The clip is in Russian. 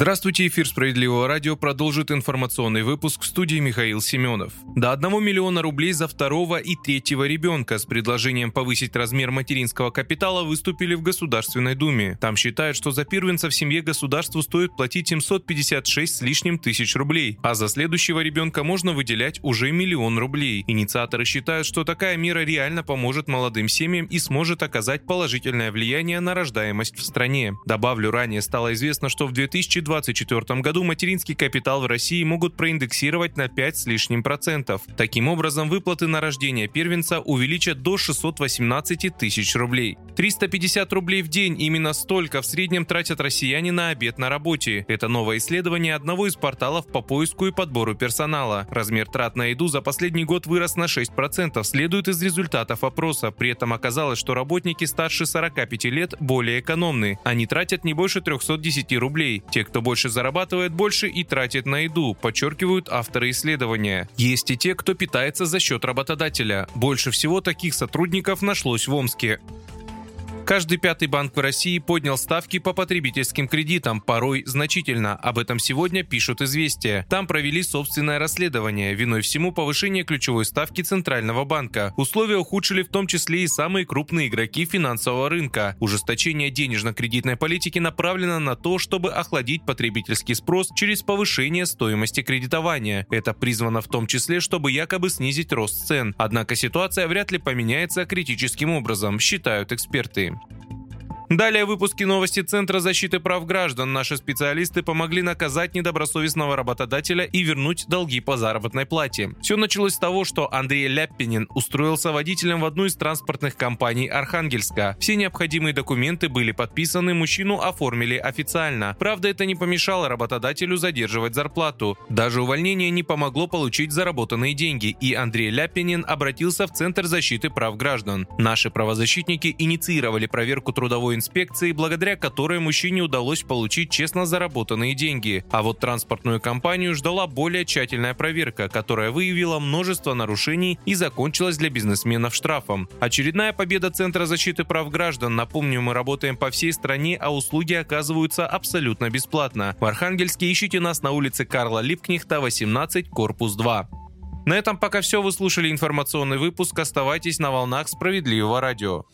Здравствуйте, эфир «Справедливого радио» продолжит информационный выпуск в студии Михаил Семенов. До 1 миллиона рублей за второго и третьего ребенка с предложением повысить размер материнского капитала выступили в Государственной Думе. Там считают, что за первенца в семье государству стоит платить 756 с лишним тысяч рублей, а за следующего ребенка можно выделять уже миллион рублей. Инициаторы считают, что такая мера реально поможет молодым семьям и сможет оказать положительное влияние на рождаемость в стране. Добавлю, ранее стало известно, что в 2000 2024 году материнский капитал в России могут проиндексировать на 5 с лишним процентов. Таким образом, выплаты на рождение первенца увеличат до 618 тысяч рублей. 350 рублей в день – именно столько в среднем тратят россияне на обед на работе. Это новое исследование одного из порталов по поиску и подбору персонала. Размер трат на еду за последний год вырос на 6%, следует из результатов опроса. При этом оказалось, что работники старше 45 лет более экономны. Они тратят не больше 310 рублей. Те, кто больше зарабатывает, больше и тратит на еду, подчеркивают авторы исследования. Есть и те, кто питается за счет работодателя. Больше всего таких сотрудников нашлось в Омске. Каждый пятый банк в России поднял ставки по потребительским кредитам, порой значительно. Об этом сегодня пишут «Известия». Там провели собственное расследование. Виной всему повышение ключевой ставки Центрального банка. Условия ухудшили в том числе и самые крупные игроки финансового рынка. Ужесточение денежно-кредитной политики направлено на то, чтобы охладить потребительский спрос через повышение стоимости кредитования. Это призвано в том числе, чтобы якобы снизить рост цен. Однако ситуация вряд ли поменяется критическим образом, считают эксперты. Далее в выпуске новости Центра защиты прав граждан. Наши специалисты помогли наказать недобросовестного работодателя и вернуть долги по заработной плате. Все началось с того, что Андрей Ляппинин устроился водителем в одну из транспортных компаний Архангельска. Все необходимые документы были подписаны, мужчину оформили официально. Правда, это не помешало работодателю задерживать зарплату. Даже увольнение не помогло получить заработанные деньги, и Андрей Ляппинин обратился в Центр защиты прав граждан. Наши правозащитники инициировали проверку трудовой инспекции, благодаря которой мужчине удалось получить честно заработанные деньги. А вот транспортную компанию ждала более тщательная проверка, которая выявила множество нарушений и закончилась для бизнесменов штрафом. Очередная победа Центра защиты прав граждан. Напомню, мы работаем по всей стране, а услуги оказываются абсолютно бесплатно. В Архангельске ищите нас на улице Карла Липкнехта, 18, корпус 2. На этом пока все. Вы слушали информационный выпуск. Оставайтесь на волнах справедливого радио.